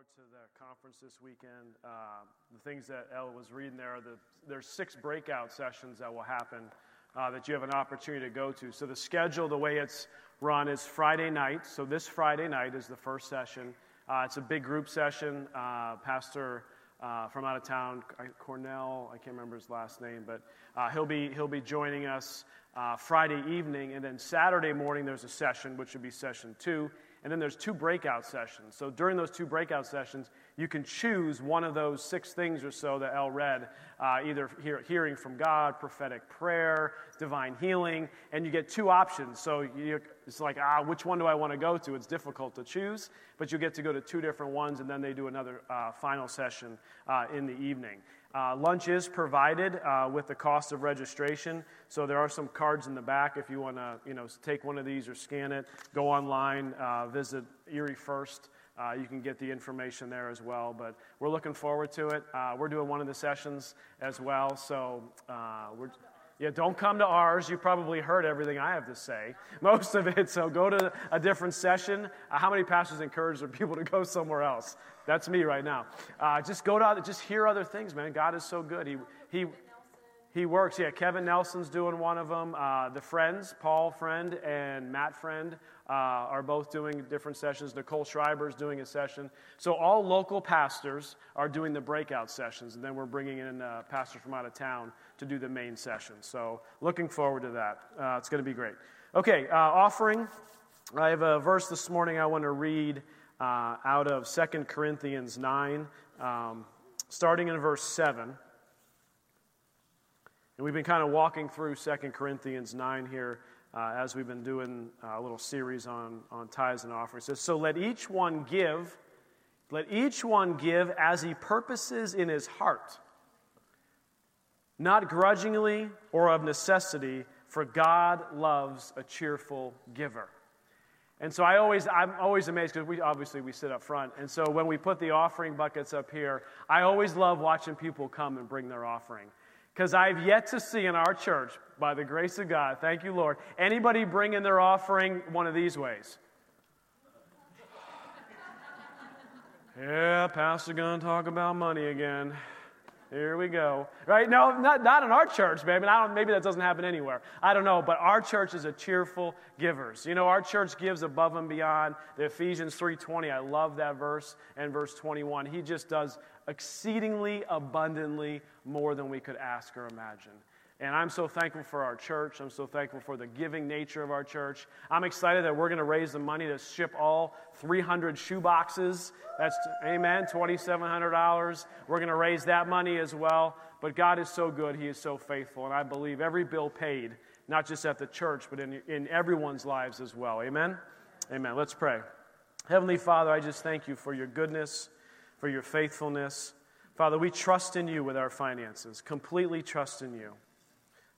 forward to the conference this weekend. Uh, the things that Elle was reading there, the, there's six breakout sessions that will happen uh, that you have an opportunity to go to. So the schedule, the way it's run, is Friday night. So this Friday night is the first session. Uh, it's a big group session. Uh, Pastor uh, from out of town, Cornell, I can't remember his last name, but uh, he'll, be, he'll be joining us Friday evening. And then Saturday morning, there's a session, which would be session two and then there's two breakout sessions. So during those two breakout sessions, you can choose one of those six things or so that Elle read, uh, either hear, hearing from God, prophetic prayer, divine healing, and you get two options. So you, it's like, ah, which one do I want to go to? It's difficult to choose, but you get to go to two different ones, and then they do another uh, final session uh, in the evening. Uh, lunch is provided uh, with the cost of registration, so there are some cards in the back if you want to, you know, take one of these or scan it. Go online, uh, visit Erie First. Uh, you can get the information there as well. But we're looking forward to it. Uh, we're doing one of the sessions as well, so uh, we're. Yeah, don't come to ours. You probably heard everything I have to say, most of it. So go to a different session. Uh, how many pastors encourage their people to go somewhere else? That's me right now. Uh, just go to other, just hear other things, man. God is so good. He he he works. Yeah, Kevin Nelson's doing one of them. Uh, the friends, Paul Friend and Matt Friend, uh, are both doing different sessions. Nicole Schreiber is doing a session. So all local pastors are doing the breakout sessions, and then we're bringing in uh, pastors from out of town to do the main session. So looking forward to that. Uh, it's going to be great. Okay, uh, offering. I have a verse this morning I want to read uh, out of Second Corinthians 9, um, starting in verse 7. And we've been kind of walking through Second Corinthians 9 here uh, as we've been doing a little series on, on tithes and offerings. Says, So let each one give, let each one give as he purposes in his heart, not grudgingly or of necessity, for God loves a cheerful giver. And so I always, I'm always amazed because we obviously we sit up front. And so when we put the offering buckets up here, I always love watching people come and bring their offering. Because I've yet to see in our church, by the grace of God, thank you, Lord, anybody bring in their offering one of these ways. yeah, Pastor to talk about money again. Here we go. Right? No, not, not in our church, baby. I don't, maybe that doesn't happen anywhere. I don't know. But our church is a cheerful givers. You know, our church gives above and beyond. The Ephesians 3.20, I love that verse. And verse 21, he just does exceedingly abundantly more than we could ask or imagine. And I'm so thankful for our church. I'm so thankful for the giving nature of our church. I'm excited that we're going to raise the money to ship all 300 shoe boxes. That's, amen, $2,700. We're going to raise that money as well. But God is so good. He is so faithful. And I believe every bill paid, not just at the church, but in, in everyone's lives as well. Amen? Amen. Let's pray. Heavenly Father, I just thank you for your goodness, for your faithfulness. Father, we trust in you with our finances, completely trust in you.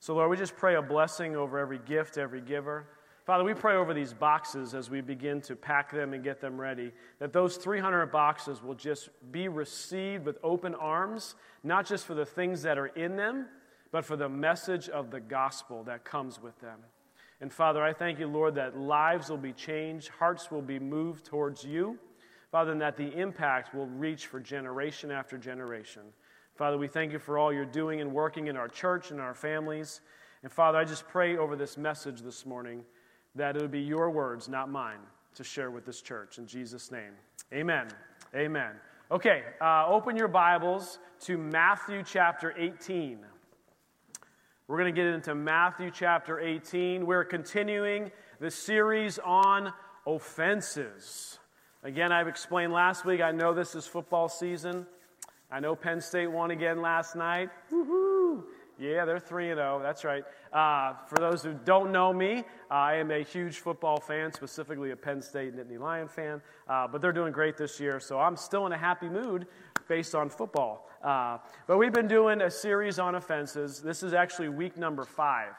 So, Lord, we just pray a blessing over every gift, every giver. Father, we pray over these boxes as we begin to pack them and get them ready, that those 300 boxes will just be received with open arms, not just for the things that are in them, but for the message of the gospel that comes with them. And Father, I thank you, Lord, that lives will be changed, hearts will be moved towards you. Father, and that the impact will reach for generation after generation. Father, we thank you for all you're doing and working in our church and our families. And Father, I just pray over this message this morning that it would be your words, not mine, to share with this church. In Jesus' name, amen. Amen. Okay, uh, open your Bibles to Matthew chapter 18. We're going to get into Matthew chapter 18. We're continuing the series on offenses. Again, I've explained last week, I know this is football season. I know Penn State won again last night. Woohoo! Yeah, they're 3 0. That's right. Uh, for those who don't know me, I am a huge football fan, specifically a Penn State Nittany Lion fan. Uh, but they're doing great this year, so I'm still in a happy mood based on football. Uh, but we've been doing a series on offenses. This is actually week number five.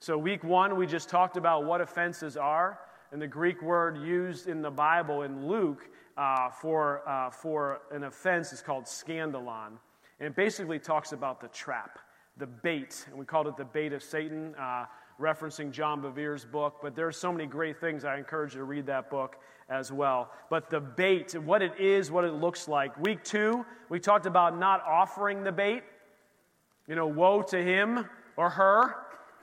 So, week one, we just talked about what offenses are. And the Greek word used in the Bible in Luke uh, for, uh, for an offense is called scandalon. And it basically talks about the trap, the bait. And we called it the bait of Satan. Uh, referencing John Bevere's book, but there's so many great things. I encourage you to read that book as well. But the bait, what it is, what it looks like. Week two, we talked about not offering the bait. You know, woe to him or her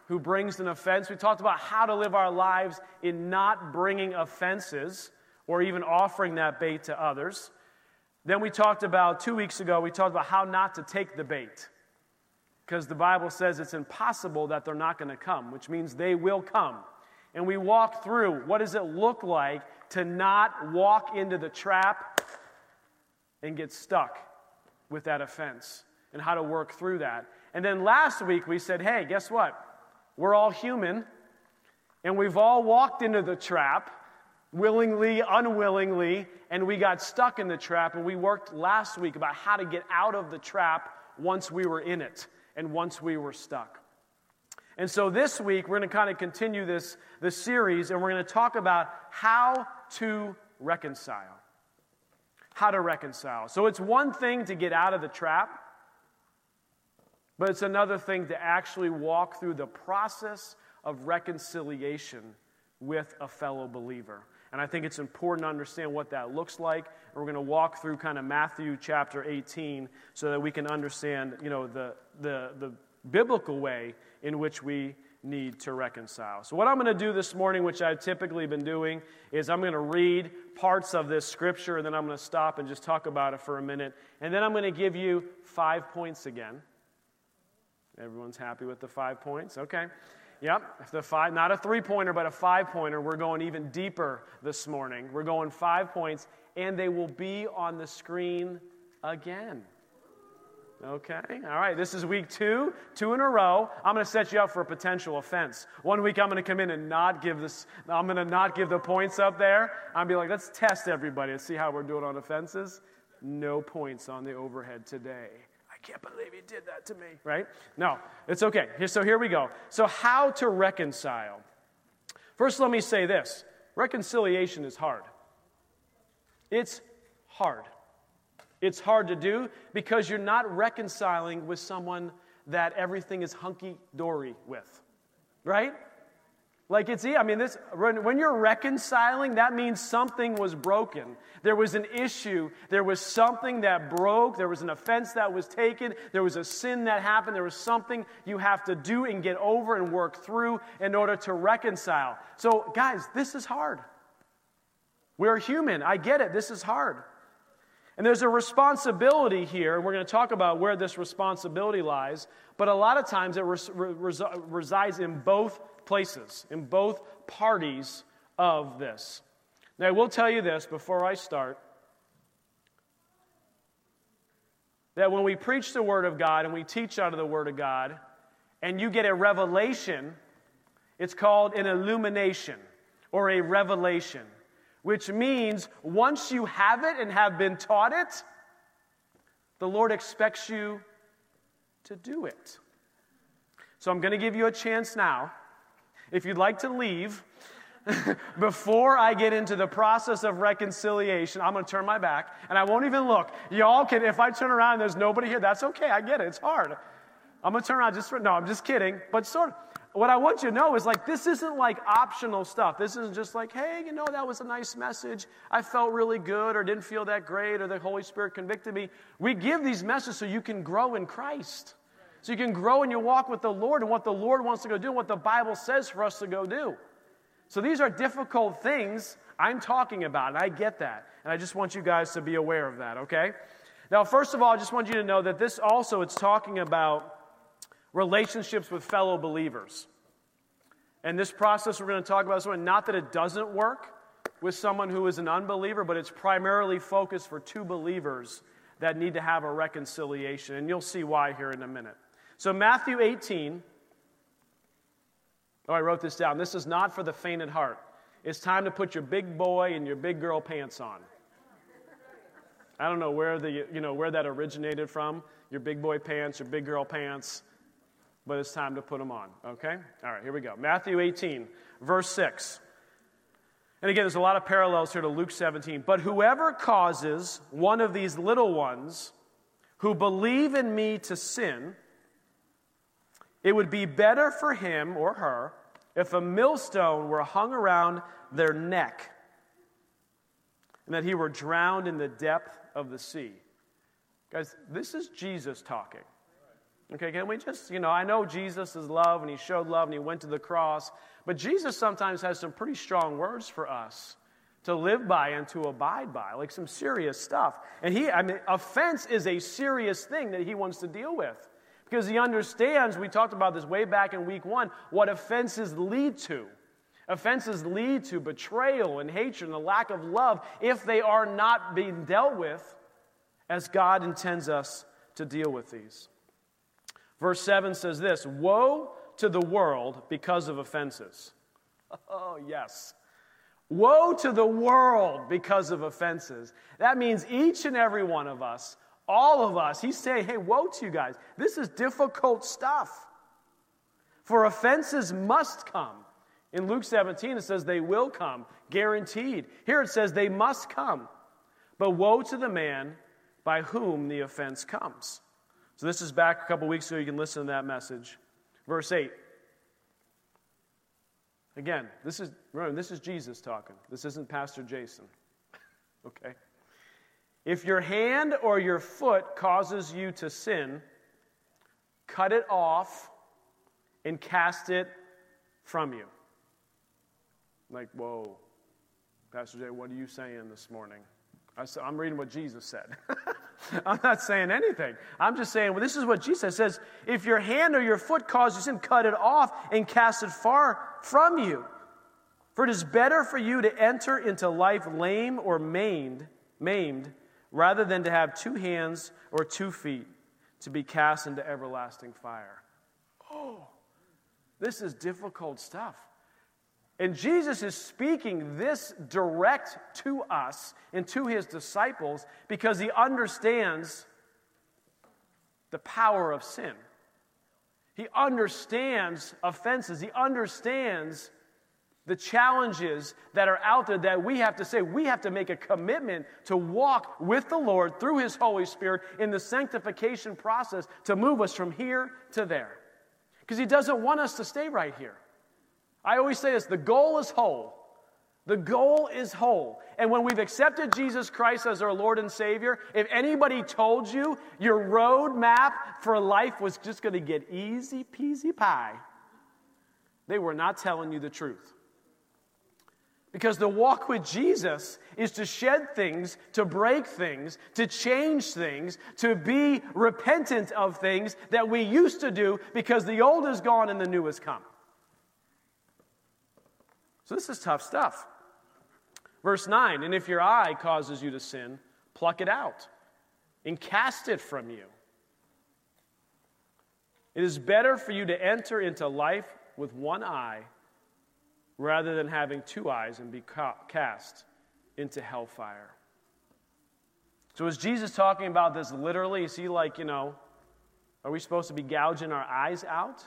who brings an offense. We talked about how to live our lives in not bringing offenses or even offering that bait to others. Then we talked about, two weeks ago, we talked about how not to take the bait. Because the Bible says it's impossible that they're not going to come, which means they will come. And we walked through what does it look like to not walk into the trap and get stuck with that offense and how to work through that. And then last week we said, hey, guess what? We're all human and we've all walked into the trap willingly, unwillingly, and we got stuck in the trap. And we worked last week about how to get out of the trap once we were in it and once we were stuck. And so this week, we're going to kind of continue this, this series, and we're going to talk about how to reconcile. How to reconcile. So it's one thing to get out of the trap, but it's another thing to actually walk through the process of reconciliation with a fellow believer. And I think it's important to understand what that looks like. And we're going to walk through kind of Matthew chapter 18 so that we can understand, you know, the, the, the biblical way in which we need to reconcile. So, what I'm going to do this morning, which I've typically been doing, is I'm going to read parts of this scripture and then I'm going to stop and just talk about it for a minute. And then I'm going to give you five points again. Everyone's happy with the five points? Okay. Yep, the five, not a three pointer, but a five pointer. We're going even deeper this morning. We're going five points, and they will be on the screen again. Okay, all right, this is week two, two in a row. I'm going to set you up for a potential offense. One week I'm going to come in and not give this, I'm going to not give the points up there. I'm be like, let's test everybody and see how we're doing on offenses. No points on the overhead today can't believe he did that to me, right? No, it's okay. So here we go. So, how to reconcile? First, let me say this reconciliation is hard. It's hard. It's hard to do because you're not reconciling with someone that everything is hunky dory with, right? Like it's, I mean, this, when you're reconciling, that means something was broken. There was an issue. There was something that broke. There was an offense that was taken. There was a sin that happened. There was something you have to do and get over and work through in order to reconcile. So, guys, this is hard. We're human. I get it. This is hard. And there's a responsibility here, and we're going to talk about where this responsibility lies, but a lot of times it res- res- resides in both places, in both parties of this. Now, I will tell you this before I start that when we preach the Word of God and we teach out of the Word of God, and you get a revelation, it's called an illumination or a revelation, which means once you have it and have been taught it, the Lord expects you to do it. So I'm going to give you a chance now if you'd like to leave, before I get into the process of reconciliation, I'm going to turn my back and I won't even look. Y'all can, if I turn around and there's nobody here, that's okay. I get it. It's hard. I'm going to turn around just for, no, I'm just kidding. But sort of, what I want you to know is like, this isn't like optional stuff. This isn't just like, hey, you know, that was a nice message. I felt really good or didn't feel that great or the Holy Spirit convicted me. We give these messages so you can grow in Christ so you can grow in your walk with the Lord and what the Lord wants to go do and what the Bible says for us to go do. So these are difficult things I'm talking about, and I get that. And I just want you guys to be aware of that, okay? Now, first of all, I just want you to know that this also it's talking about relationships with fellow believers. And this process we're going to talk about is one not that it doesn't work with someone who is an unbeliever, but it's primarily focused for two believers that need to have a reconciliation. And you'll see why here in a minute. So, Matthew 18. Oh, I wrote this down. This is not for the faint at heart. It's time to put your big boy and your big girl pants on. I don't know where, the, you know, where that originated from, your big boy pants, your big girl pants, but it's time to put them on, okay? All right, here we go. Matthew 18, verse 6. And again, there's a lot of parallels here to Luke 17. But whoever causes one of these little ones who believe in me to sin, it would be better for him or her if a millstone were hung around their neck, and that he were drowned in the depth of the sea. Guys, this is Jesus talking. Okay, can we just, you know, I know Jesus is love and he showed love and he went to the cross, but Jesus sometimes has some pretty strong words for us to live by and to abide by, like some serious stuff. And he, I mean, offense is a serious thing that he wants to deal with because he understands, we talked about this way back in week one, what offenses lead to. Offenses lead to betrayal and hatred and a lack of love if they are not being dealt with as God intends us to deal with these. Verse 7 says this Woe to the world because of offenses. Oh, yes. Woe to the world because of offenses. That means each and every one of us, all of us, he's saying, hey, woe to you guys. This is difficult stuff. For offenses must come. In Luke 17, it says they will come, guaranteed. Here it says they must come. But woe to the man by whom the offense comes. So this is back a couple weeks ago. You can listen to that message. Verse 8. Again, this is remember, this is Jesus talking. This isn't Pastor Jason. okay? If your hand or your foot causes you to sin, cut it off and cast it from you. Like, whoa, Pastor Jay, what are you saying this morning? I am reading what Jesus said. I'm not saying anything. I'm just saying, well, this is what Jesus says. If your hand or your foot causes sin, cut it off and cast it far from you. For it is better for you to enter into life lame or maimed, maimed rather than to have two hands or two feet to be cast into everlasting fire. Oh, this is difficult stuff. And Jesus is speaking this direct to us and to his disciples because he understands the power of sin. He understands offenses. He understands the challenges that are out there that we have to say. We have to make a commitment to walk with the Lord through his Holy Spirit in the sanctification process to move us from here to there. Because he doesn't want us to stay right here. I always say this the goal is whole. The goal is whole. And when we've accepted Jesus Christ as our Lord and Savior, if anybody told you your road map for life was just going to get easy peasy pie, they were not telling you the truth. Because the walk with Jesus is to shed things, to break things, to change things, to be repentant of things that we used to do because the old is gone and the new has come. So this is tough stuff. Verse 9 And if your eye causes you to sin, pluck it out and cast it from you. It is better for you to enter into life with one eye rather than having two eyes and be cast into hellfire. So, is Jesus talking about this literally? Is he like, you know, are we supposed to be gouging our eyes out?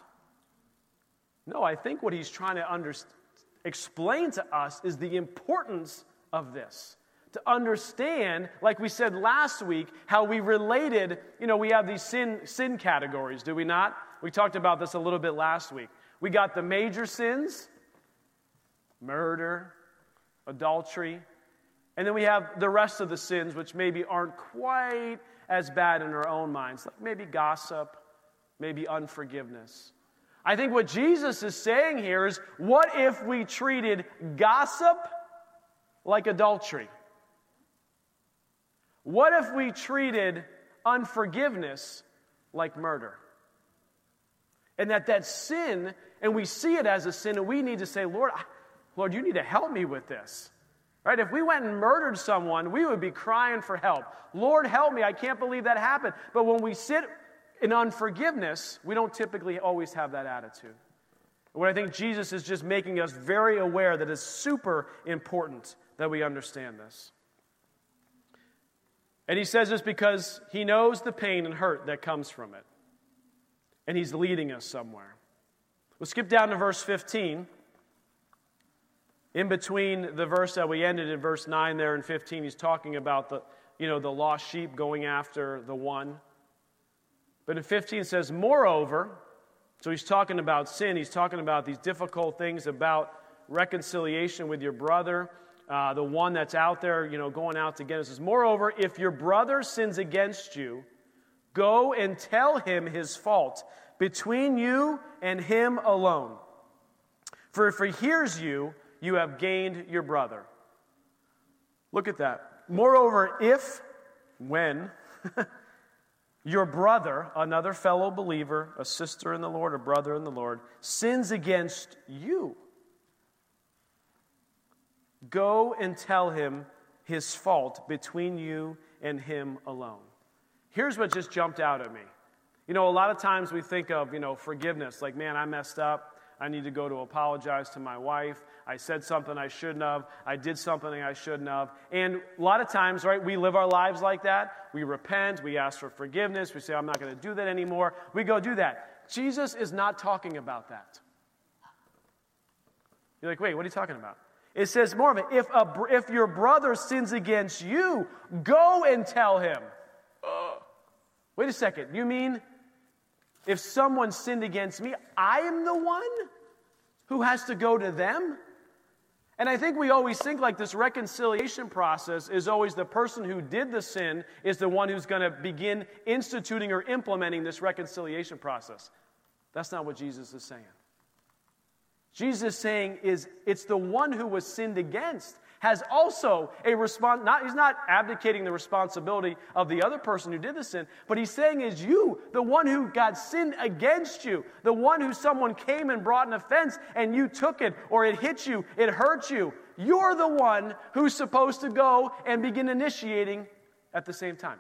No, I think what he's trying to understand explain to us is the importance of this. To understand, like we said last week, how we related, you know, we have these sin, sin categories, do we not? We talked about this a little bit last week. We got the major sins murder, adultery, and then we have the rest of the sins, which maybe aren't quite as bad in our own minds, like maybe gossip, maybe unforgiveness. I think what Jesus is saying here is what if we treated gossip like adultery? What if we treated unforgiveness like murder? And that that sin, and we see it as a sin, and we need to say, Lord, Lord, you need to help me with this. Right? If we went and murdered someone, we would be crying for help. Lord, help me. I can't believe that happened. But when we sit in unforgiveness, we don't typically always have that attitude. What I think Jesus is just making us very aware that it's super important that we understand this. And he says this because he knows the pain and hurt that comes from it. And he's leading us somewhere. We'll skip down to verse 15. In between the verse that we ended in verse 9 there and 15, he's talking about the, you know, the lost sheep going after the one. But in 15 it says, Moreover, So he's talking about sin. He's talking about these difficult things about reconciliation with your brother, uh, the one that's out there, you know, going out to get us. Moreover, if your brother sins against you, go and tell him his fault between you and him alone. For if he hears you, you have gained your brother. Look at that. Moreover, if, when, your brother, another fellow believer, a sister in the Lord, a brother in the Lord, sins against you, go and tell him his fault between you and him alone. Here's what just jumped out at me. You know, a lot of times we think of, you know, forgiveness, like, man, I messed up. I need to go to apologize to my wife. I said something I shouldn't have. I did something I shouldn't have. And a lot of times, right, we live our lives like that. We repent. We ask for forgiveness. We say, I'm not going to do that anymore. We go do that. Jesus is not talking about that. You're like, wait, what are you talking about? It says more of it. If, a, if your brother sins against you, go and tell him. Uh, wait a second. You mean if someone sinned against me, I am the one who has to go to them? And I think we always think like this reconciliation process is always the person who did the sin is the one who's going to begin instituting or implementing this reconciliation process. That's not what Jesus is saying. Jesus is saying is it's the one who was sinned against has also a response not he's not abdicating the responsibility of the other person who did the sin but he's saying is you the one who got sinned against you the one who someone came and brought an offense and you took it or it hit you it hurt you. You're the one who's supposed to go and begin initiating at the same time.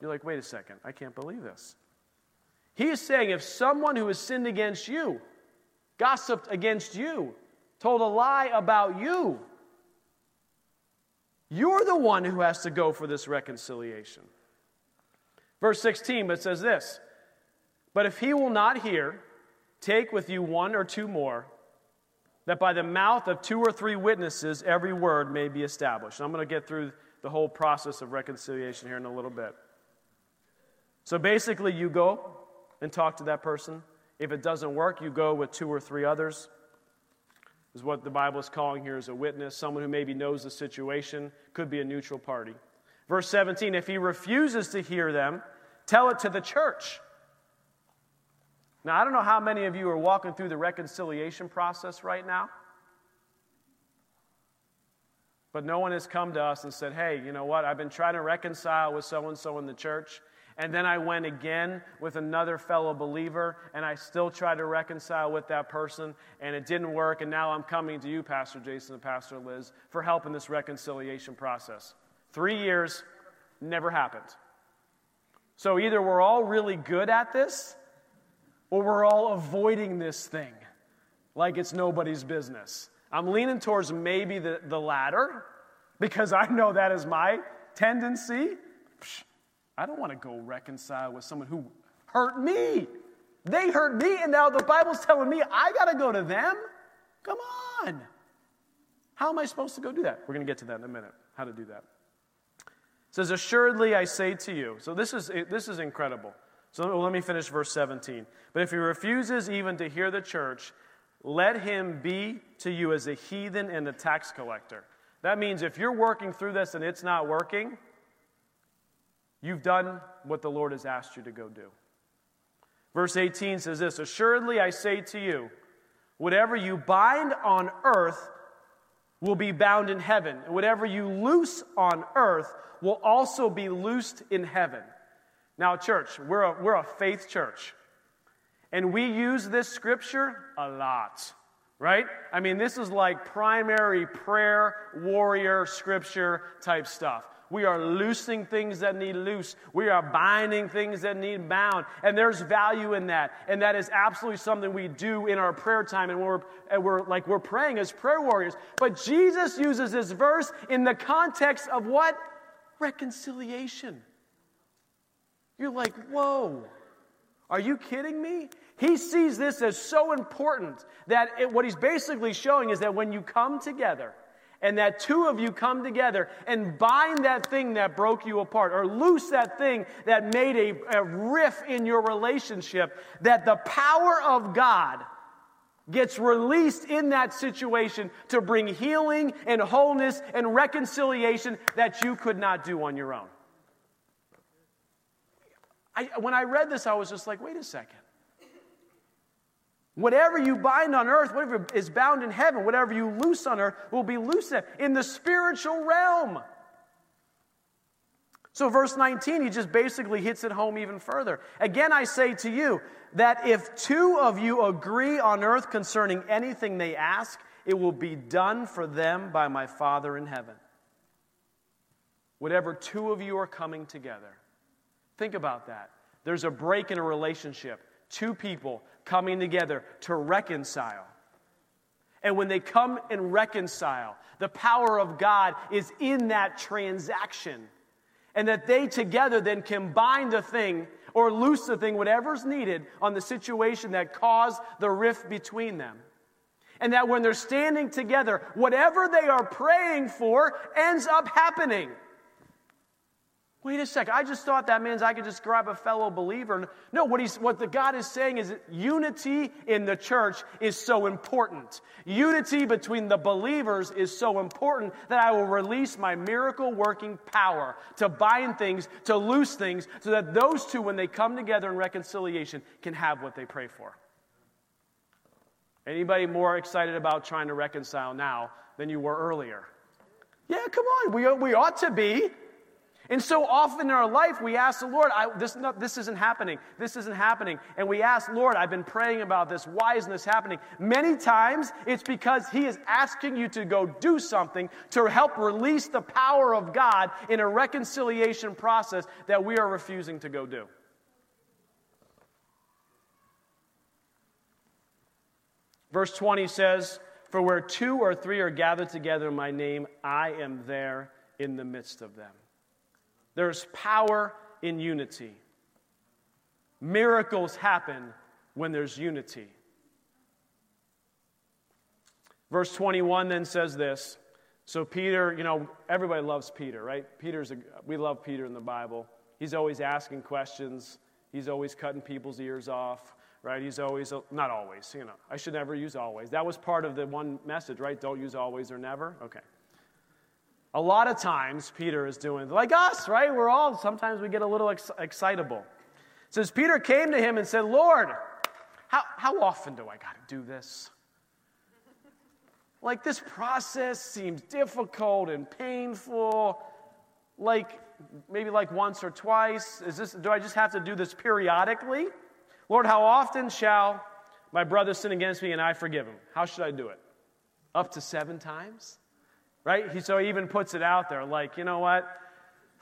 You're like wait a second i can't believe this. He is saying if someone who has sinned against you gossiped against you told a lie about you you're the one who has to go for this reconciliation. Verse 16, it says this But if he will not hear, take with you one or two more, that by the mouth of two or three witnesses every word may be established. I'm going to get through the whole process of reconciliation here in a little bit. So basically, you go and talk to that person. If it doesn't work, you go with two or three others is what the Bible is calling here as a witness, someone who maybe knows the situation, could be a neutral party. Verse 17 if he refuses to hear them, tell it to the church. Now, I don't know how many of you are walking through the reconciliation process right now, but no one has come to us and said, hey, you know what? I've been trying to reconcile with so and so in the church, and then I went again with another fellow believer, and I still tried to reconcile with that person, and it didn't work. And now I'm coming to you, Pastor Jason and Pastor Liz, for help in this reconciliation process. Three years, never happened. So either we're all really good at this, or we're all avoiding this thing like it's nobody's business. I'm leaning towards maybe the, the latter because I know that is my tendency. Psh, I don't want to go reconcile with someone who hurt me. They hurt me, and now the Bible's telling me I got to go to them? Come on. How am I supposed to go do that? We're going to get to that in a minute, how to do that. It says, Assuredly I say to you. So this is, this is incredible. So let me finish verse 17. But if he refuses even to hear the church, let him be to you as a heathen and a tax collector. That means if you're working through this and it's not working, You've done what the Lord has asked you to go do. Verse 18 says this Assuredly I say to you, whatever you bind on earth will be bound in heaven, and whatever you loose on earth will also be loosed in heaven. Now, church, we're a, we're a faith church, and we use this scripture a lot, right? I mean, this is like primary prayer, warrior, scripture type stuff. We are loosing things that need loose. We are binding things that need bound. And there's value in that. And that is absolutely something we do in our prayer time. And we're, and we're like we're praying as prayer warriors. But Jesus uses this verse in the context of what? Reconciliation. You're like, whoa. Are you kidding me? He sees this as so important that it, what he's basically showing is that when you come together and that two of you come together and bind that thing that broke you apart or loose that thing that made a, a rift in your relationship, that the power of God gets released in that situation to bring healing and wholeness and reconciliation that you could not do on your own. I, when I read this, I was just like, wait a second. Whatever you bind on earth, whatever is bound in heaven, whatever you loose on earth will be loose in the spiritual realm. So, verse 19, he just basically hits it home even further. Again, I say to you that if two of you agree on earth concerning anything they ask, it will be done for them by my Father in heaven. Whatever two of you are coming together. Think about that. There's a break in a relationship. Two people coming together to reconcile. And when they come and reconcile, the power of God is in that transaction. And that they together then combine the thing or loose the thing, whatever's needed, on the situation that caused the rift between them. And that when they're standing together, whatever they are praying for ends up happening. Wait a second. I just thought that means I could just grab a fellow believer. No, what, he's, what the God is saying is unity in the church is so important. Unity between the believers is so important that I will release my miracle working power to bind things, to loose things, so that those two, when they come together in reconciliation, can have what they pray for. Anybody more excited about trying to reconcile now than you were earlier? Yeah, come on. We, we ought to be. And so often in our life, we ask the Lord, this, no, this isn't happening. This isn't happening. And we ask, Lord, I've been praying about this. Why isn't this happening? Many times, it's because He is asking you to go do something to help release the power of God in a reconciliation process that we are refusing to go do. Verse 20 says, For where two or three are gathered together in my name, I am there in the midst of them. There's power in unity. Miracles happen when there's unity. Verse 21 then says this. So, Peter, you know, everybody loves Peter, right? Peter's a, we love Peter in the Bible. He's always asking questions, he's always cutting people's ears off, right? He's always, not always, you know, I should never use always. That was part of the one message, right? Don't use always or never. Okay. A lot of times, Peter is doing, like us, right? We're all, sometimes we get a little ex- excitable. It says, Peter came to him and said, Lord, how, how often do I got to do this? Like, this process seems difficult and painful. Like, maybe like once or twice. Is this, do I just have to do this periodically? Lord, how often shall my brother sin against me and I forgive him? How should I do it? Up to seven times? Right? He, so he even puts it out there like, you know what?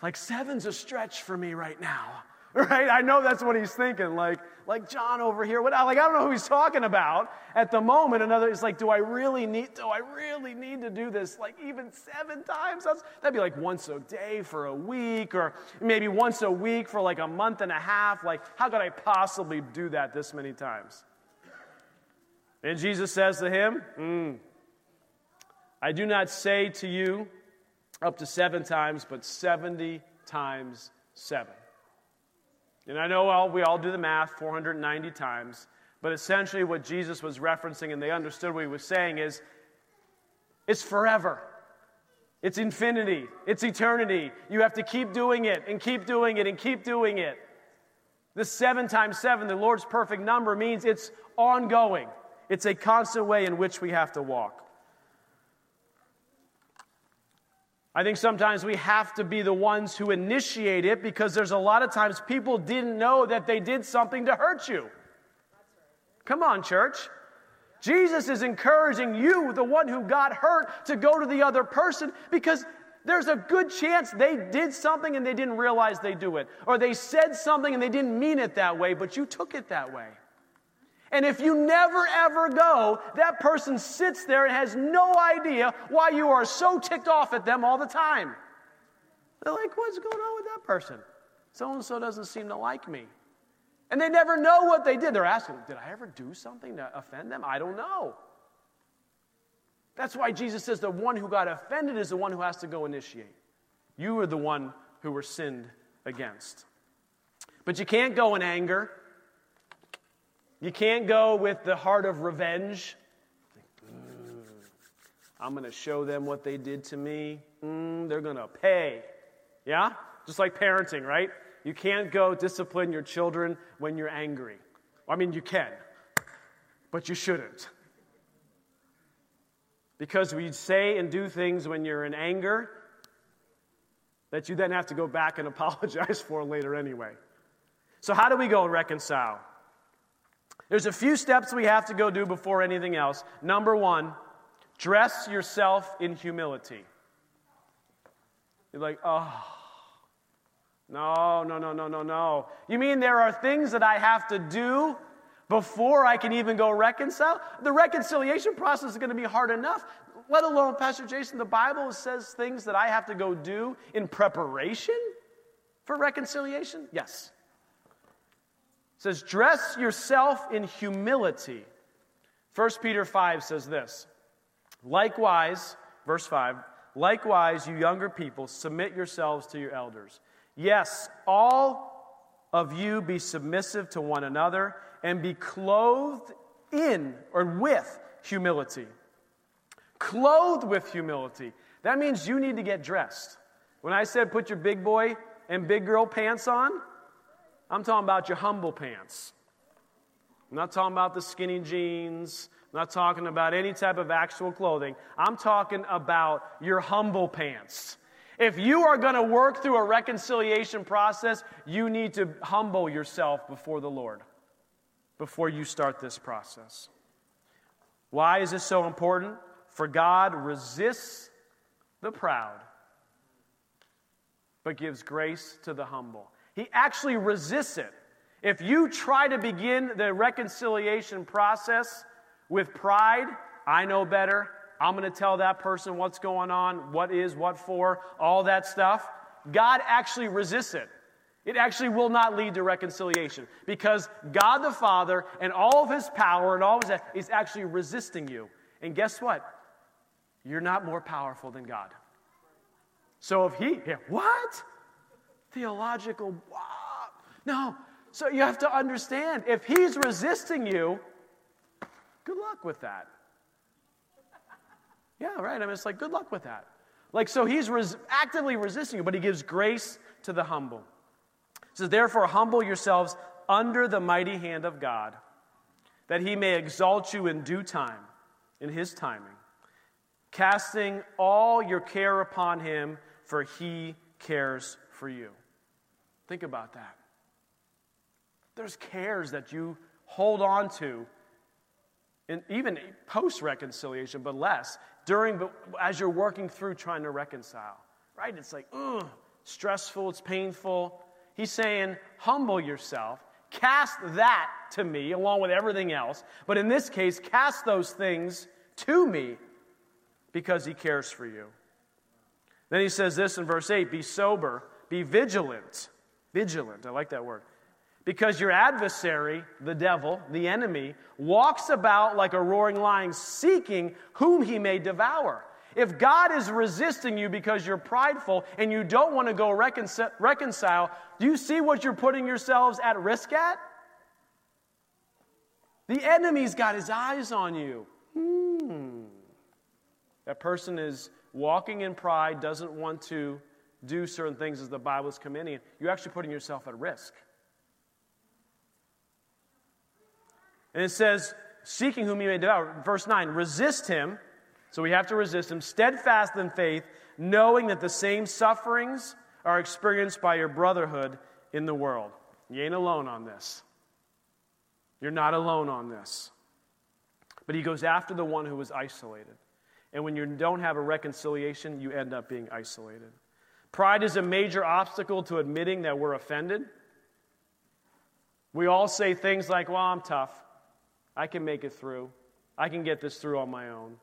Like seven's a stretch for me right now, right? I know that's what he's thinking. Like, like John over here. What, like I don't know who he's talking about at the moment. Another is like, do I really need? Do I really need to do this? Like even seven times? That's, that'd be like once a day for a week, or maybe once a week for like a month and a half. Like, how could I possibly do that this many times? And Jesus says to him, mm, I do not say to you up to seven times, but 70 times seven. And I know all, we all do the math 490 times, but essentially what Jesus was referencing and they understood what he was saying is it's forever. It's infinity. It's eternity. You have to keep doing it and keep doing it and keep doing it. The seven times seven, the Lord's perfect number, means it's ongoing. It's a constant way in which we have to walk. I think sometimes we have to be the ones who initiate it because there's a lot of times people didn't know that they did something to hurt you. Come on, church. Jesus is encouraging you, the one who got hurt, to go to the other person because there's a good chance they did something and they didn't realize they do it. Or they said something and they didn't mean it that way, but you took it that way. And if you never ever go, that person sits there and has no idea why you are so ticked off at them all the time. They're like, what's going on with that person? So and so doesn't seem to like me. And they never know what they did. They're asking, did I ever do something to offend them? I don't know. That's why Jesus says the one who got offended is the one who has to go initiate. You are the one who were sinned against. But you can't go in anger. You can't go with the heart of revenge. I'm going to show them what they did to me. Mm, they're going to pay. Yeah? Just like parenting, right? You can't go discipline your children when you're angry. I mean, you can, but you shouldn't. Because we say and do things when you're in anger that you then have to go back and apologize for later anyway. So, how do we go reconcile? There's a few steps we have to go do before anything else. Number one, dress yourself in humility. You're like, oh, no, no, no, no, no, no. You mean there are things that I have to do before I can even go reconcile? The reconciliation process is going to be hard enough, let alone, Pastor Jason, the Bible says things that I have to go do in preparation for reconciliation? Yes. Says, dress yourself in humility. 1 Peter 5 says this Likewise, verse 5, likewise, you younger people, submit yourselves to your elders. Yes, all of you be submissive to one another and be clothed in or with humility. Clothed with humility. That means you need to get dressed. When I said put your big boy and big girl pants on, I'm talking about your humble pants. I'm not talking about the skinny jeans. I'm not talking about any type of actual clothing. I'm talking about your humble pants. If you are going to work through a reconciliation process, you need to humble yourself before the Lord before you start this process. Why is this so important? For God resists the proud, but gives grace to the humble. He actually resists it. If you try to begin the reconciliation process with pride, I know better, I'm going to tell that person what's going on, what is, what for, all that stuff. God actually resists it. It actually will not lead to reconciliation because God the Father and all of his power and all of his is actually resisting you. And guess what? You're not more powerful than God. So if he, yeah, what? Theological, wow. No. So you have to understand if he's resisting you, good luck with that. Yeah, right. I mean, it's like, good luck with that. Like, so he's res- actively resisting you, but he gives grace to the humble. Says, therefore, humble yourselves under the mighty hand of God, that he may exalt you in due time, in his timing, casting all your care upon him, for he cares for you. Think about that. There's cares that you hold on to, and even post reconciliation, but less during, but as you're working through trying to reconcile, right? It's like, ugh, stressful, it's painful. He's saying, humble yourself, cast that to me along with everything else. But in this case, cast those things to me because he cares for you. Then he says this in verse 8 be sober, be vigilant. Vigilant, I like that word. Because your adversary, the devil, the enemy, walks about like a roaring lion, seeking whom he may devour. If God is resisting you because you're prideful and you don't want to go reconcile, reconcile, do you see what you're putting yourselves at risk at? The enemy's got his eyes on you. Hmm. That person is walking in pride, doesn't want to do certain things as the Bible is commanding. You're actually putting yourself at risk. And it says, seeking whom you may devour. Verse 9, resist him. So we have to resist him, steadfast in faith, knowing that the same sufferings are experienced by your brotherhood in the world. You ain't alone on this. You're not alone on this. But he goes after the one who was isolated. And when you don't have a reconciliation, you end up being isolated. Pride is a major obstacle to admitting that we're offended. We all say things like, Well, I'm tough. I can make it through. I can get this through on my own.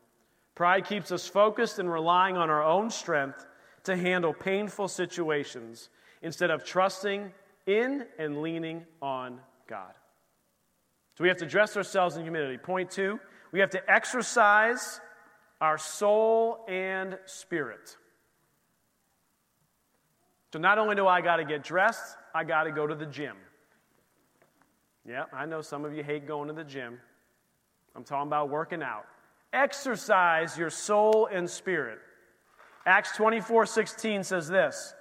Pride keeps us focused and relying on our own strength to handle painful situations instead of trusting in and leaning on God. So we have to dress ourselves in humility. Point two, we have to exercise our soul and spirit. So not only do I got to get dressed, I got to go to the gym. Yeah, I know some of you hate going to the gym. I'm talking about working out. Exercise your soul and spirit. Acts 24 16 says this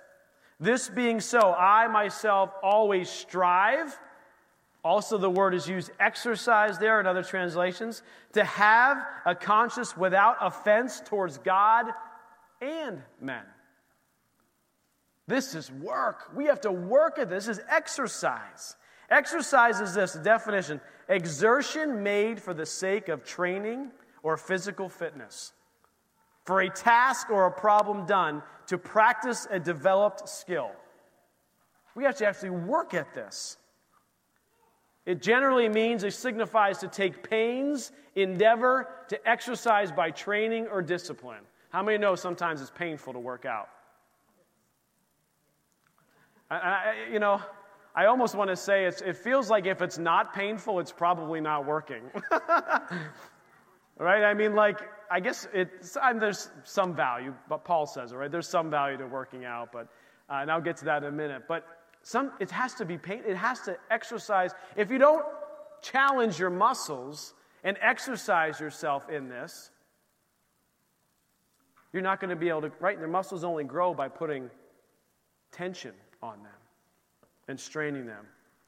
This being so, I myself always strive. Also, the word is used exercise there in other translations to have a conscience without offense towards God and men. This is work. We have to work at this. This is exercise. Exercise is this definition exertion made for the sake of training or physical fitness, for a task or a problem done to practice a developed skill. We have to actually work at this. It generally means, it signifies to take pains, endeavor to exercise by training or discipline. How many know sometimes it's painful to work out? I, I, you know, I almost want to say it feels like if it's not painful, it's probably not working. right? I mean, like, I guess it's, I there's some value, but Paul says it, right? There's some value to working out, but, uh, and I'll get to that in a minute. But some, it has to be pain, it has to exercise. If you don't challenge your muscles and exercise yourself in this, you're not going to be able to, right? Your muscles only grow by putting tension on them and straining them.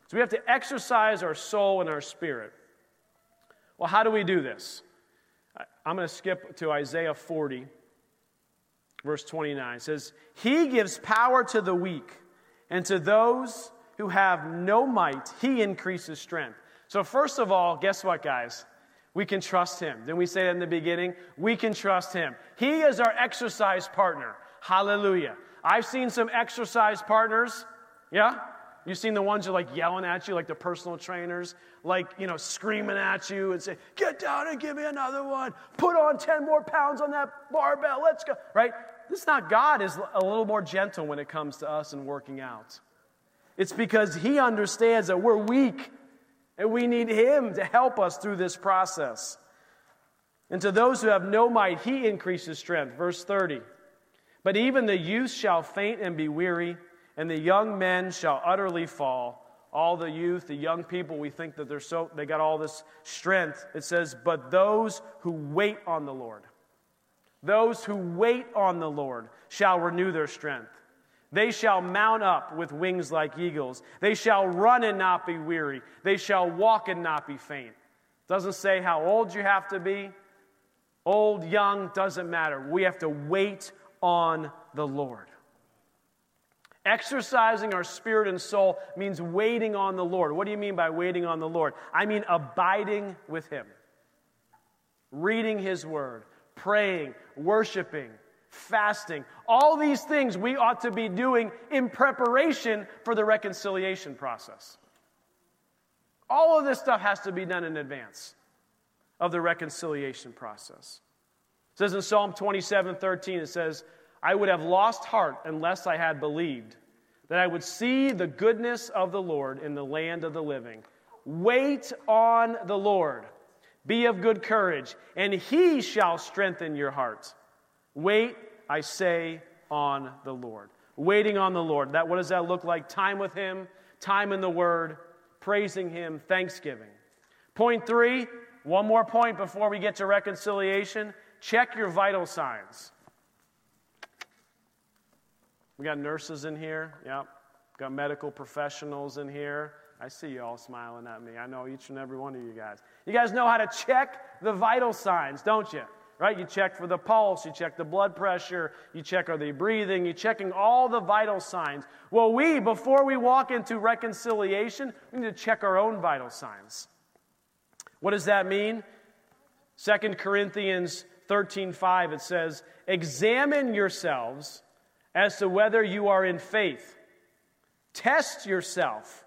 So we have to exercise our soul and our spirit. Well, how do we do this? I'm going to skip to Isaiah 40, verse 29. It says, He gives power to the weak, and to those who have no might, He increases strength. So, first of all, guess what, guys? We can trust Him. Didn't we say that in the beginning? We can trust Him. He is our exercise partner. Hallelujah. I've seen some exercise partners, yeah? You've seen the ones who are like yelling at you, like the personal trainers, like, you know, screaming at you and say, Get down and give me another one. Put on 10 more pounds on that barbell. Let's go. Right? This is not God is a little more gentle when it comes to us and working out. It's because He understands that we're weak and we need Him to help us through this process. And to those who have no might, He increases strength. Verse 30. But even the youth shall faint and be weary and the young men shall utterly fall. All the youth, the young people, we think that they're so they got all this strength. It says, but those who wait on the Lord, those who wait on the Lord shall renew their strength. They shall mount up with wings like eagles. They shall run and not be weary. They shall walk and not be faint. Doesn't say how old you have to be. Old, young, doesn't matter. We have to wait on the Lord. Exercising our spirit and soul means waiting on the Lord. What do you mean by waiting on the Lord? I mean abiding with Him, reading His Word, praying, worshiping, fasting. All these things we ought to be doing in preparation for the reconciliation process. All of this stuff has to be done in advance of the reconciliation process. It says in Psalm 27 13, it says, I would have lost heart unless I had believed that I would see the goodness of the Lord in the land of the living. Wait on the Lord. Be of good courage, and he shall strengthen your heart. Wait, I say, on the Lord. Waiting on the Lord. That what does that look like? Time with him, time in the word, praising him, thanksgiving. Point 3, one more point before we get to reconciliation. Check your vital signs. We got nurses in here. Yep. Got medical professionals in here. I see you all smiling at me. I know each and every one of you guys. You guys know how to check the vital signs, don't you? Right? You check for the pulse, you check the blood pressure, you check are they breathing, you're checking all the vital signs. Well, we, before we walk into reconciliation, we need to check our own vital signs. What does that mean? 2 Corinthians 13:5 it says, "Examine yourselves as to whether you are in faith. Test yourself.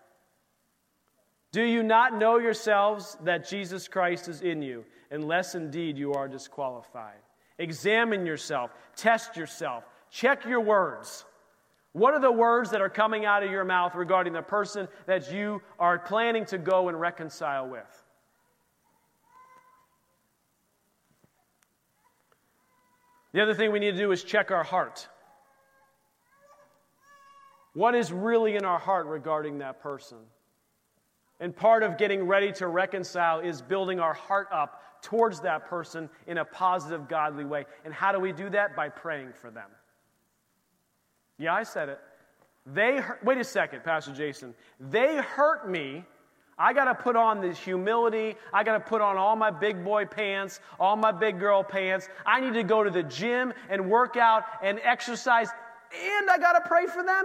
Do you not know yourselves that Jesus Christ is in you, unless indeed you are disqualified? Examine yourself, test yourself, check your words. What are the words that are coming out of your mouth regarding the person that you are planning to go and reconcile with? The other thing we need to do is check our heart. What is really in our heart regarding that person? And part of getting ready to reconcile is building our heart up towards that person in a positive, godly way. And how do we do that? By praying for them. Yeah, I said it. They wait a second, Pastor Jason. They hurt me. I got to put on this humility. I got to put on all my big boy pants, all my big girl pants. I need to go to the gym and work out and exercise, and I got to pray for them?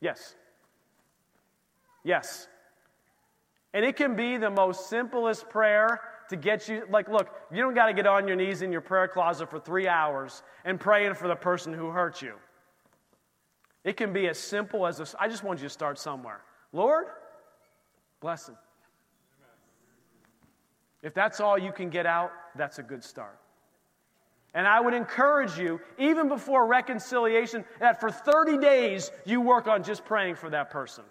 Yes. Yes. And it can be the most simplest prayer to get you, like, look, you don't got to get on your knees in your prayer closet for three hours and praying for the person who hurt you. It can be as simple as this. I just want you to start somewhere. Lord, bless him. If that's all you can get out, that's a good start. And I would encourage you, even before reconciliation, that for 30 days you work on just praying for that person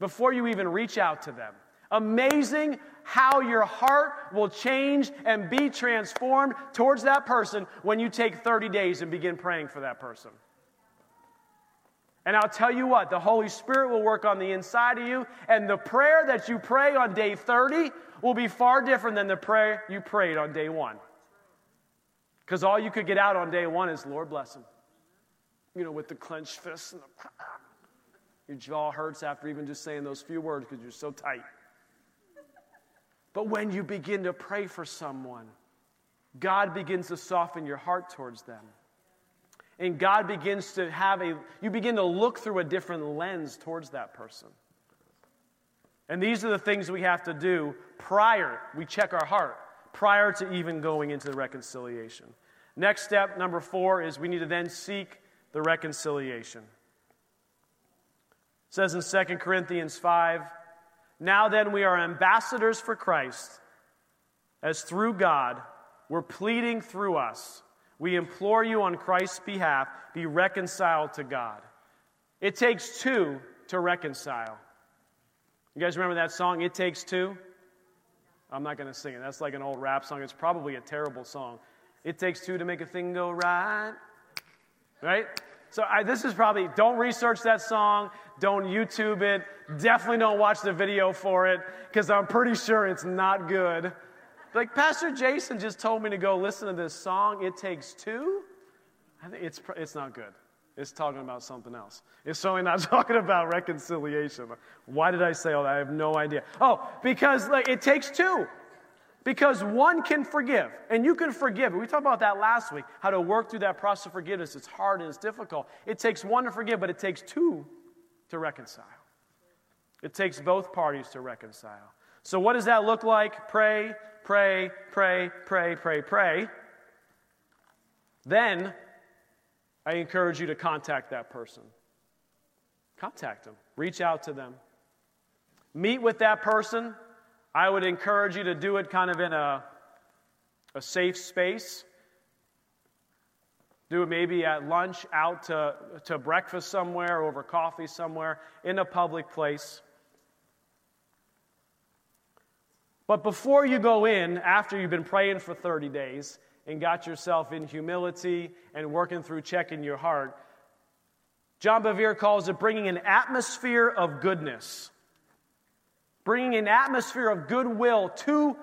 before you even reach out to them. Amazing how your heart will change and be transformed towards that person when you take 30 days and begin praying for that person. And I'll tell you what, the Holy Spirit will work on the inside of you, and the prayer that you pray on day 30 will be far different than the prayer you prayed on day one. Because all you could get out on day one is, Lord bless him. You know, with the clenched fists and the. Your jaw hurts after even just saying those few words because you're so tight. But when you begin to pray for someone, God begins to soften your heart towards them. And God begins to have a, you begin to look through a different lens towards that person. And these are the things we have to do prior, we check our heart, prior to even going into the reconciliation. Next step, number four, is we need to then seek the reconciliation. It says in 2 Corinthians 5 Now then, we are ambassadors for Christ, as through God, we're pleading through us we implore you on Christ's behalf, be reconciled to God. It takes two to reconcile. You guys remember that song, It Takes Two? I'm not going to sing it. That's like an old rap song. It's probably a terrible song. It takes two to make a thing go right. Right? So I, this is probably, don't research that song. Don't YouTube it. Definitely don't watch the video for it because I'm pretty sure it's not good. Like, Pastor Jason just told me to go listen to this song, It Takes Two. I think it's, it's not good. It's talking about something else. It's certainly not talking about reconciliation. Why did I say all that? I have no idea. Oh, because like, it takes two. Because one can forgive, and you can forgive. We talked about that last week, how to work through that process of forgiveness. It's hard and it's difficult. It takes one to forgive, but it takes two to reconcile. It takes both parties to reconcile. So, what does that look like? Pray, pray, pray, pray, pray, pray. Then I encourage you to contact that person. Contact them, reach out to them. Meet with that person. I would encourage you to do it kind of in a, a safe space. Do it maybe at lunch, out to, to breakfast somewhere, over coffee somewhere, in a public place. But before you go in, after you've been praying for 30 days and got yourself in humility and working through checking your heart, John Bevere calls it bringing an atmosphere of goodness, bringing an atmosphere of goodwill to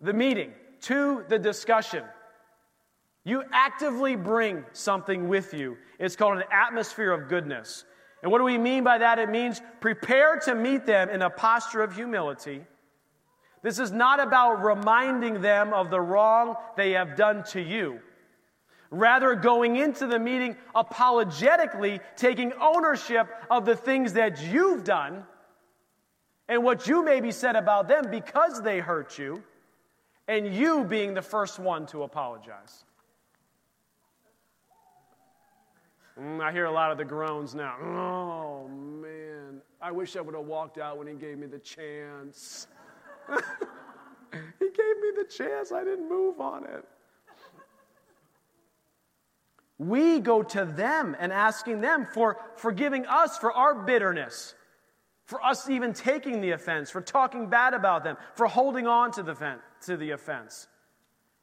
the meeting, to the discussion. You actively bring something with you. It's called an atmosphere of goodness. And what do we mean by that? It means prepare to meet them in a posture of humility this is not about reminding them of the wrong they have done to you. Rather, going into the meeting apologetically, taking ownership of the things that you've done and what you maybe said about them because they hurt you, and you being the first one to apologize. Mm, I hear a lot of the groans now. Oh, man. I wish I would have walked out when he gave me the chance. he gave me the chance, I didn't move on it. We go to them and asking them for forgiving us for our bitterness, for us even taking the offense, for talking bad about them, for holding on to the, to the offense.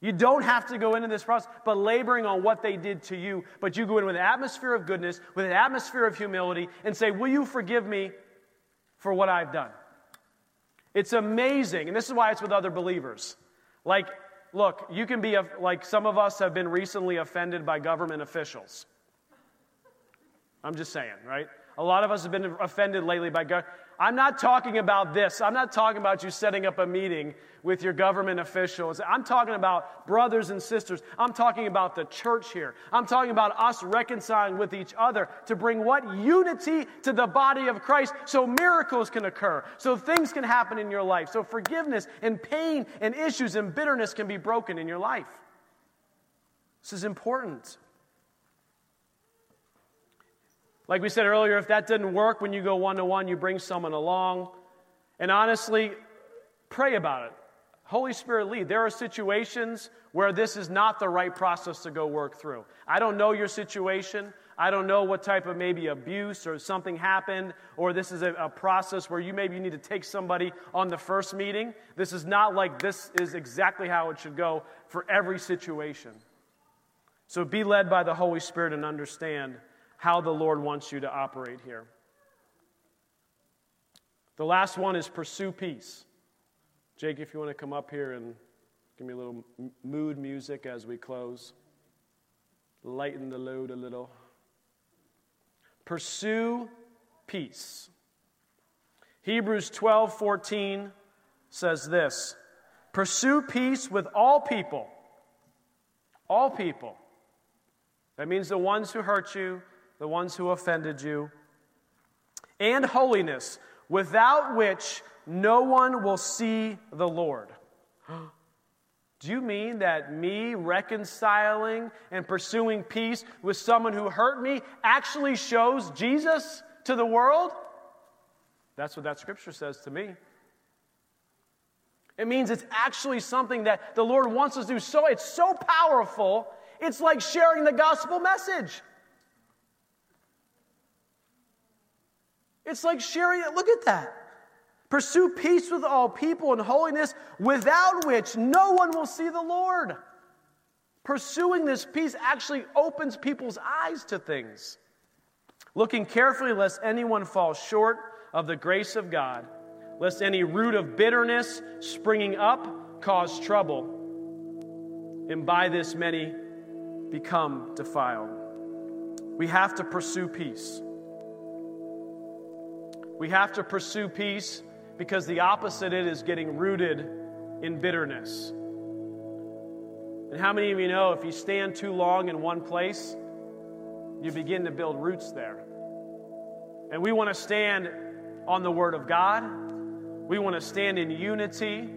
You don't have to go into this process, but laboring on what they did to you. But you go in with an atmosphere of goodness, with an atmosphere of humility, and say, Will you forgive me for what I've done? It's amazing. And this is why it's with other believers. Like, look, you can be, a, like some of us have been recently offended by government officials. I'm just saying, right? A lot of us have been offended lately by God. I'm not talking about this. I'm not talking about you setting up a meeting with your government officials. I'm talking about brothers and sisters. I'm talking about the church here. I'm talking about us reconciling with each other to bring what? Unity to the body of Christ so miracles can occur, so things can happen in your life, so forgiveness and pain and issues and bitterness can be broken in your life. This is important. Like we said earlier, if that didn't work when you go one to one, you bring someone along. And honestly, pray about it. Holy Spirit lead. There are situations where this is not the right process to go work through. I don't know your situation. I don't know what type of maybe abuse or something happened, or this is a, a, process where you maybe need to take somebody on the first meeting. This is not like this is exactly how it should go for every situation. So be led by the Holy Spirit and understand how the Lord wants you to operate here. The last one is pursue peace. Jake, if you want to come up here and give me a little mood music as we close, lighten the load a little. Pursue peace. Hebrews 12 14 says this Pursue peace with all people. All people. That means the ones who hurt you, the ones who offended you, and holiness, without which no one will see the Lord. Do you mean that me reconciling and pursuing peace with someone who hurt me actually shows Jesus to the world? That's what that scripture says to me. It means it's actually something that the Lord wants us to do. So it's so powerful, it's like sharing the gospel message. It's like sharing it. Look at that. Pursue peace with all people and holiness, without which no one will see the Lord. Pursuing this peace actually opens people's eyes to things. Looking carefully lest anyone fall short of the grace of God, lest any root of bitterness springing up cause trouble, and by this many become defiled. We have to pursue peace. We have to pursue peace because the opposite it is getting rooted in bitterness. And how many of you know if you stand too long in one place, you begin to build roots there? And we want to stand on the Word of God. We want to stand in unity.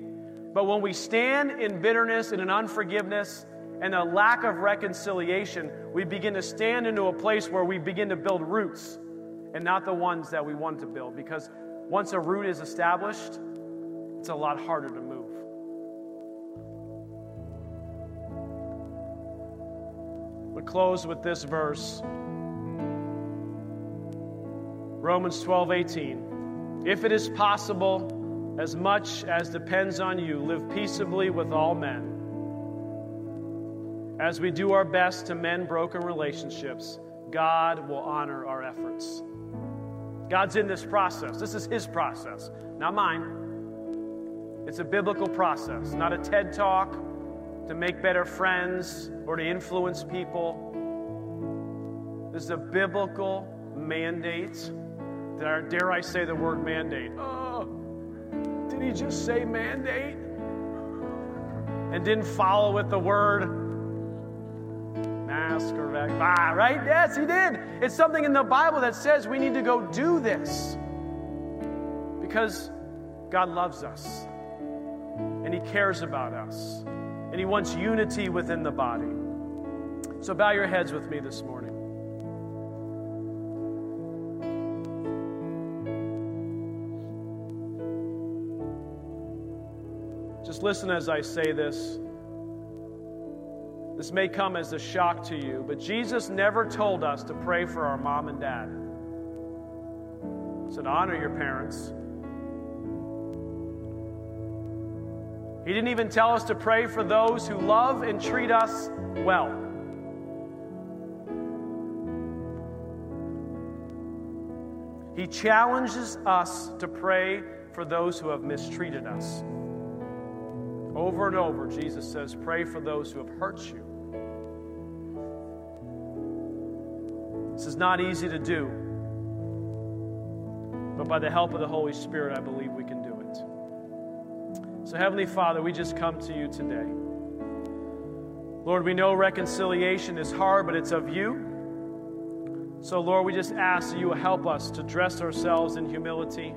But when we stand in bitterness and in unforgiveness and a lack of reconciliation, we begin to stand into a place where we begin to build roots and not the ones that we want to build. Because once a root is established, it's a lot harder to move. We close with this verse Romans 12 18. If it is possible, as much as depends on you, live peaceably with all men. As we do our best to mend broken relationships, God will honor our efforts. God's in this process. This is His process, not mine. It's a biblical process, not a TED talk to make better friends or to influence people. This is a biblical mandate. Dare I say the word mandate? Oh, did he just say mandate? And didn't follow with the word mask or ah, right? Yes, he did. It's something in the Bible that says we need to go do this because God loves us and he cares about us and he wants unity within the body. So bow your heads with me this morning. Just listen as I say this. This may come as a shock to you, but Jesus never told us to pray for our mom and dad. He said, honor your parents. He didn't even tell us to pray for those who love and treat us well. He challenges us to pray for those who have mistreated us. Over and over, Jesus says, Pray for those who have hurt you. This is not easy to do, but by the help of the Holy Spirit, I believe we can do it. So, Heavenly Father, we just come to you today. Lord, we know reconciliation is hard, but it's of you. So, Lord, we just ask that you will help us to dress ourselves in humility,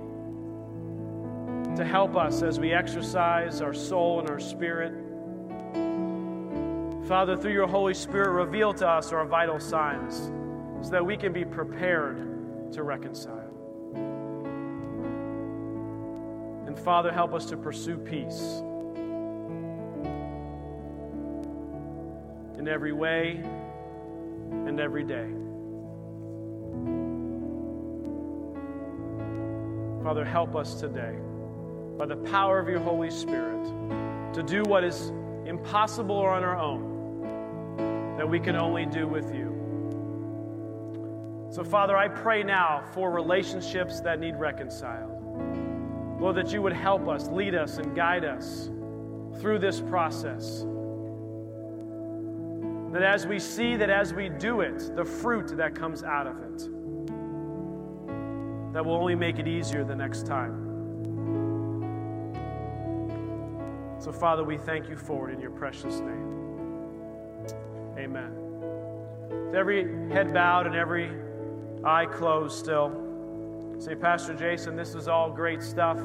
to help us as we exercise our soul and our spirit. Father, through your Holy Spirit, reveal to us our vital signs so that we can be prepared to reconcile. And Father, help us to pursue peace in every way and every day. Father, help us today, by the power of your Holy Spirit, to do what is impossible on our own, that we can only do with you. So, Father, I pray now for relationships that need reconciled. Lord, that you would help us, lead us, and guide us through this process. That as we see that as we do it, the fruit that comes out of it that will only make it easier the next time. So, Father, we thank you for it in your precious name. Amen. With every head bowed and every eye closed still, say, Pastor Jason, this is all great stuff.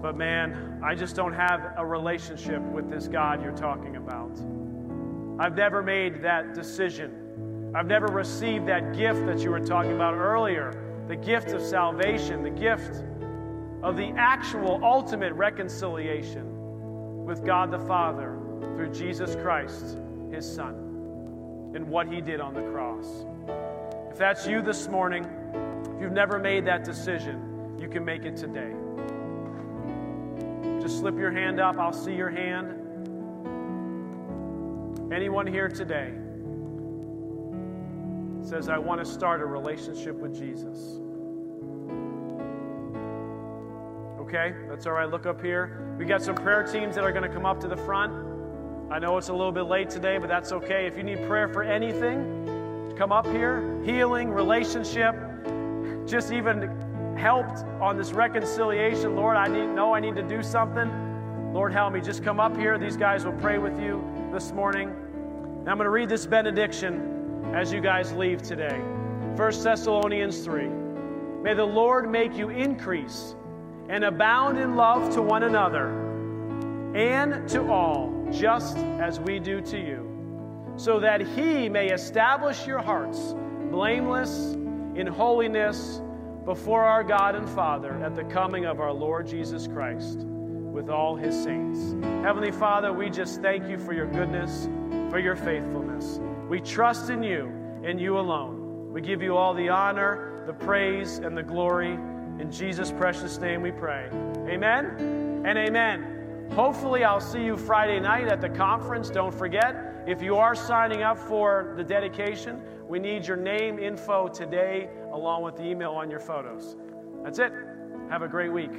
But man, I just don't have a relationship with this God you're talking about. I've never made that decision I've never received that gift that you were talking about earlier the gift of salvation, the gift of the actual ultimate reconciliation with God the Father through Jesus Christ, his Son, and what he did on the cross. If that's you this morning, if you've never made that decision, you can make it today. Just slip your hand up, I'll see your hand. Anyone here today? says, I want to start a relationship with Jesus. Okay, that's all right. Look up here. We got some prayer teams that are going to come up to the front. I know it's a little bit late today, but that's okay. If you need prayer for anything, come up here. Healing, relationship, just even helped on this reconciliation. Lord, I need know I need to do something. Lord, help me. Just come up here. These guys will pray with you this morning. And I'm going to read this benediction as you guys leave today. 1 Thessalonians 3. May the Lord make you increase and abound in love to one another and to all, just as we do to you, so that he may establish your hearts blameless in holiness before our God and Father at the coming of our Lord Jesus Christ with all his saints. Heavenly Father, we just thank you for your goodness, for your faithfulness. We trust in you and you alone. We give you all the honor, the praise, and the glory. In Jesus' precious name we pray. Amen and amen. Hopefully, I'll see you Friday night at the conference. Don't forget, if you are signing up for the dedication, we need your name info today along with the email on your photos. That's it. Have a great week.